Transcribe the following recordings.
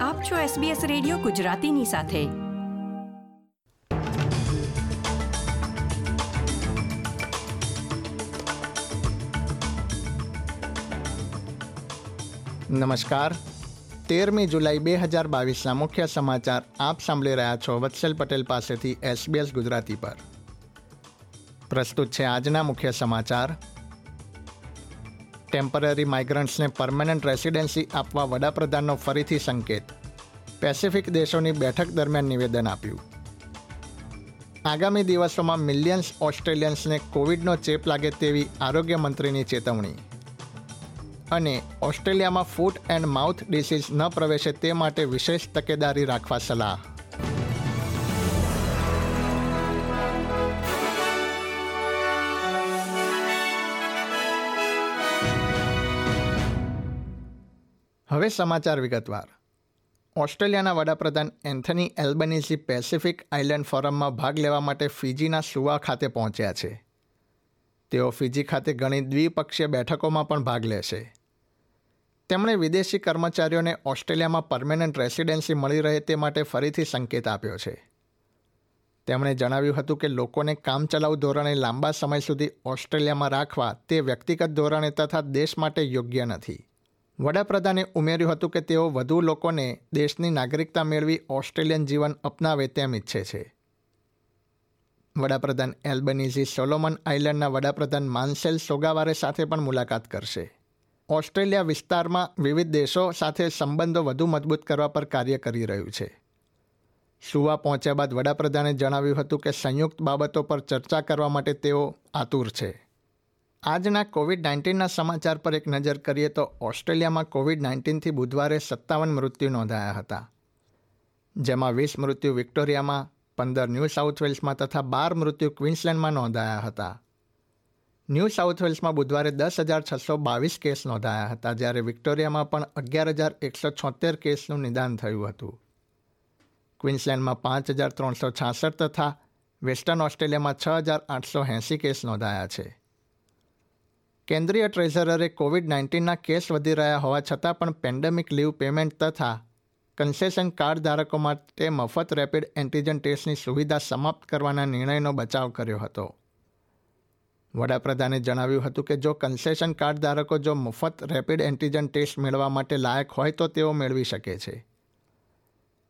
આપ છો SBS radio ગુજરાતીની સાથે. નમસ્કાર. તેરમી જુલાઈ બે હજાર બાવીસના મુખ્ય સમાચાર આપ સાંભળી રહ્યા છો વત્સલ પટેલ પાસેથી એસબીએસ ગુજરાતી પર. પ્રસ્તુત છે આજના મુખ્ય સમાચાર. ટેમ્પરરી માઇગ્રન્ટ્સને પરમેનન્ટ રેસિડેન્સી આપવા વડાપ્રધાનનો ફરીથી સંકેત. પેસિફિક દેશોની બેઠક દરમિયાન નિવેદન આપ્યું. આગામી દિવસોમાં મિલિયન્સ ઓસ્ટ્રેલિયન્સને કોવિડનો ચેપ લાગે તેવી આરોગ્ય મંત્રીની ચેતવણી. અને ઓસ્ટ્રેલિયામાં ફૂટ એન્ડ માઉથ ડિસીઝ ન પ્રવેશે તે માટે વિશેષ તકેદારી રાખવા સલાહ. હવે સમાચાર વિગતવાર. ઓસ્ટ્રેલિયાના વડાપ્રધાન એન્થની એલ્બનીઝી પેસિફિક આઇલેન્ડ ફોરમમાં ભાગ લેવા માટે ફિજીના સુવા ખાતે પહોંચ્યા છે. તેઓ ફિજી ખાતે ઘણી દ્વિપક્ષીય બેઠકોમાં પણ ભાગ લેશે. તેમણે વિદેશી કર્મચારીઓને ઓસ્ટ્રેલિયામાં પરમેનન્ટ રેસિડેન્સી મળી રહે તે માટે ફરીથી સંકેત આપ્યો છે. તેમણે જણાવ્યું હતું કે લોકોને કામચલાઉ ધોરણે લાંબા સમય સુધી ઓસ્ટ્રેલિયામાં રાખવા તે વ્યક્તિગત ધોરણે તથા દેશ માટે યોગ્ય નથી. વડાપ્રધાને ઉમેર્યું હતું કે તેઓ વધુ લોકોને દેશની નાગરિકતા મેળવી ઓસ્ટ્રેલિયન જીવન અપનાવે તેમ ઈચ્છે છે. વડાપ્રધાન એલ્બનીઝી સોલોમન આઇલેન્ડના વડાપ્રધાન માન્સેલ સોગાવારે સાથે પણ મુલાકાત કરશે. ઓસ્ટ્રેલિયા વિસ્તારમાં વિવિધ દેશો સાથે સંબંધો વધુ મજબૂત કરવા પર કાર્ય કરી રહ્યું છે. સુવા પહોંચ્યા બાદ વડાપ્રધાને જણાવ્યું હતું કે સંયુક્ત બાબતો પર ચર્ચા કરવા માટે તેઓ આતુર છે. આજના કોવિડ નાઇન્ટીનના સમાચાર પર એક નજર કરીએ તો ઓસ્ટ્રેલિયામાં કોવિડ નાઇન્ટીનથી બુધવારે સત્તાવન મૃત્યુ નોંધાયા હતા. જેમાં વીસ મૃત્યુ વિક્ટોરિયામાં, પંદર ન્યૂ સાઉથ વેલ્સમાં તથા બાર મૃત્યુ ક્વિન્સલેન્ડમાં નોંધાયા હતા. ન્યૂ સાઉથ વેલ્સમાં બુધવારે દસ હજાર છસો બાવીસ કેસ નોંધાયા હતા, જ્યારે વિક્ટોરિયામાં પણ અગિયાર હજાર એકસો છોતેર કેસનું નિદાન થયું હતું. ક્વિન્સલેન્ડમાં પાંચ હજાર ત્રણસો છાસઠ તથા વેસ્ટર્ન ઓસ્ટ્રેલિયામાં છ હજાર આઠસો એંસી કેસ નોંધાયા છે. કેન્દ્રીય ટ્રેઝરરે કોવિડ નાઇન્ટીનના કેસ વધી રહ્યા હોવા છતાં પણ પેન્ડેમિક લીવ પેમેન્ટ તથા કન્સેશન કાર્ડ ધારકો માટે મફત રેપિડ એન્ટીજન ટેસ્ટની સુવિધા સમાપ્ત કરવાના નિર્ણયનો બચાવ કર્યો હતો. વડાપ્રધાને જણાવ્યું હતું કે જો કન્સેશન કાર્ડ ધારકો જો મફત રેપિડ એન્ટીજન ટેસ્ટ મેળવવા માટે લાયક હોય તો તેઓ મેળવી શકે છે.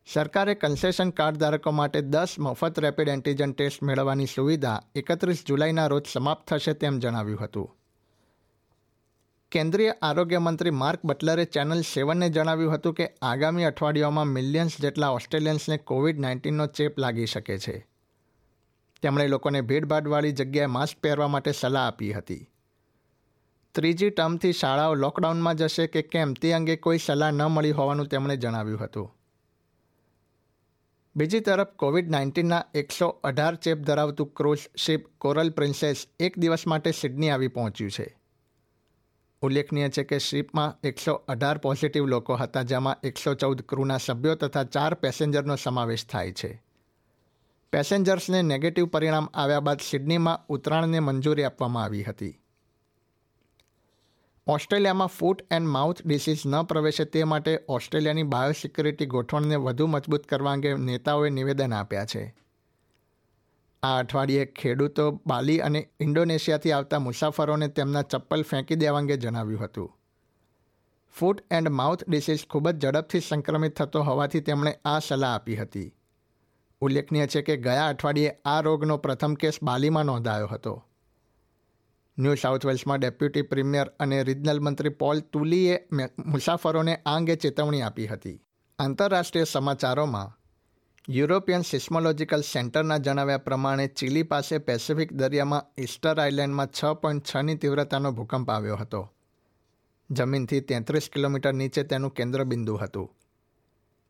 સરકારે કન્સેશન કાર્ડ ધારકો માટે દસ મફત રેપિડ એન્ટીજન ટેસ્ટ મેળવવાની સુવિધા એકત્રીસ જુલાઈના રોજ સમાપ્ત થશે તેમ જણાવ્યું હતું. કેન્દ્રીય આરોગ્ય મંત્રી માર્ક બટલરે ચેનલ સેવનને જણાવ્યું હતું કે આગામી અઠવાડિયામાં મિલિયન્સ જેટલા ઓસ્ટ્રેલિયન્સને કોવિડ નાઇન્ટીનનો ચેપ લાગી શકે છે. તેમણે લોકોને ભીડભાડવાળી જગ્યાએ માસ્ક પહેરવા માટે સલાહ આપી હતી. ત્રીજી ટર્મથી શાળાઓ લોકડાઉનમાં જશે કે કેમ તે અંગે કોઈ સલાહ ન મળી હોવાનું તેમણે જણાવ્યું હતું. બીજી તરફ કોવિડ નાઇન્ટીનના એકસો અઢાર ચેપ ધરાવતું ક્રૂઝ શિપ કોરલ પ્રિન્સેસ એક દિવસ માટે સિડની આવી પહોંચ્યું છે. ઉલ્લેખનીય છે કે શિપમાં એકસો અઢાર પોઝિટિવ લોકો હતા, જેમાં એકસો ચૌદ ક્રૂના સભ્યો તથા ચાર પેસેન્જરનો સમાવેશ થાય છે. પેસેન્જર્સને નેગેટિવ પરિણામ આવ્યા બાદ સિડનીમાં ઉતરાણને મંજૂરી આપવામાં આવી હતી. ઓસ્ટ્રેલિયામાં ફૂટ એન્ડ માઉથ ડિસીઝ ન પ્રવેશે તે માટે ઓસ્ટ્રેલિયાની બાયોસિક્યુરિટી ગોઠવણને વધુ મજબૂત કરવા અંગે નેતાઓએ નિવેદન આપ્યા છે. આ અઠવાડિયે ખેડૂતો બાલી અને ઇન્ડોનેશિયાથી આવતા મુસાફરોને તેમના ચપ્પલ ફેંકી દેવા અંગે જણાવ્યું હતું. ફૂટ એન્ડ માઉથ ડિસીઝ ખૂબ જ ઝડપથી સંક્રમિત થતો હોવાથી તેમણે આ સલાહ આપી હતી. ઉલ્લેખનીય છે કે ગયા અઠવાડિયે આ રોગનો પ્રથમ કેસ બાલીમાં નોંધાયો હતો. ન્યૂ સાઉથ વેલ્સમાં ડેપ્યુટી પ્રીમિયર અને રિજનલ મંત્રી પોલ તુલીએ મુસાફરોને આ અંગે ચેતવણી આપી હતી. આંતરરાષ્ટ્રીય સમાચારોમાં યુરોપિયન સિસ્મોલોજીકલ સેન્ટરના જણાવ્યા પ્રમાણે, ચીલી પાસે પેસિફિક દરિયામાં ઇસ્ટર આઇલેન્ડમાં છ પોઈન્ટ છની તીવ્રતાનો ભૂકંપ આવ્યો હતો. જમીનથી તેત્રીસ કિલોમીટર નીચે તેનું કેન્દ્રબિંદુ હતું.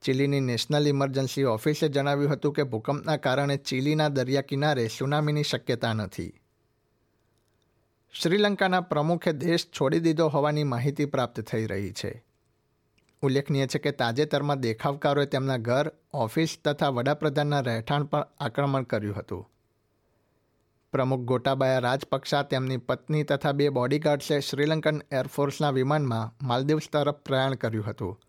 ચીલીની નેશનલ ઇમરજન્સી ઓફિસે જણાવ્યું હતું કે, ભૂકંપના કારણે ચીલીના દરિયા કિનારે સુનામીની શક્યતા નથી. શ્રીલંકાના પ્રમુખે દેશ છોડી દીધો હોવાની માહિતી પ્રાપ્ત થઈ રહી છે. ઉલ્લેખનીય છે કે તાજેતરમાં દેખાવકારોએ તેમના ઘર, ઓફિસ તથા વડાપ્રધાનના રહેઠાણ પર આક્રમણ કર્યું હતું. પ્રમુખ ગોટાબાયા રાજપક્ષા, તેમની પત્ની તથા બે બોડીગાર્ડ્સે શ્રીલંકન એરફોર્સના વિમાનમાં માલદીવ્સ તરફ પ્રયાણ કર્યું હતું.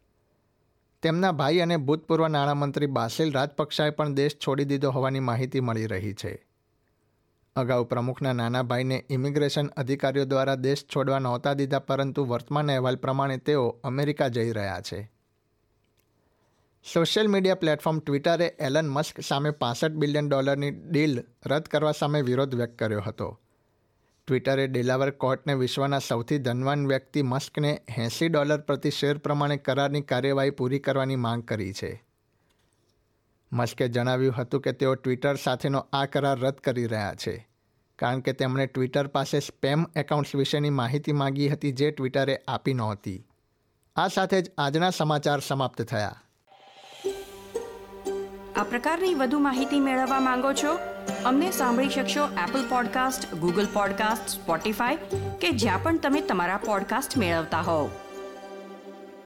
તેમના ભાઈ અને ભૂતપૂર્વ નાણામંત્રી બાસિલ રાજપક્ષાએ પણ દેશ છોડી દીધો હોવાની માહિતી મળી રહી છે. અગાઉ પ્રમુખના નાના ભાઈને ઇમિગ્રેશન અધિકારીઓ દ્વારા દેશ છોડવા નહોતા દીધા, પરંતુ વર્તમાન અહેવાલ પ્રમાણે તેઓ અમેરિકા જઈ રહ્યા છે. સોશિયલ મીડિયા પ્લેટફોર્મ ટ્વિટરે એલન મસ્ક સામે પાસઠ બિલિયન ડોલરની ડીલ રદ કરવા સામે વિરોધ વ્યક્ત કર્યો હતો. ટ્વિટરે ડેલાવર કોર્ટને વિશ્વના સૌથી ધનવાન વ્યક્તિ મસ્કને એંસી ડોલર પ્રતિ શેર પ્રમાણે કરારની કાર્યવાહી પૂરી કરવાની માંગ કરી છે. મસ્કે જણાવ્યું હતું કે તેઓ ટ્વિટર સાથેનો આ કરાર રદ કરી રહ્યા છે. કારણ કે તેમણે ટ્વિટર પાસે સ્પેમ એકાઉન્ટ્સ વિશેની માહિતી માંગી હતી જે ટ્વિટરે આપી નહોતી. આ સાથે જ આજના સમાચાર સમાપ્ત થયા. આ પ્રકારની વધુ માહિતી મેળવવા માંગો છો? અમને સાંભળી શકશો Apple podcast Google podcast Spotify કે જ્યાં પણ તમે તમારા પોડકાસ્ટ મેળવતા હોવ.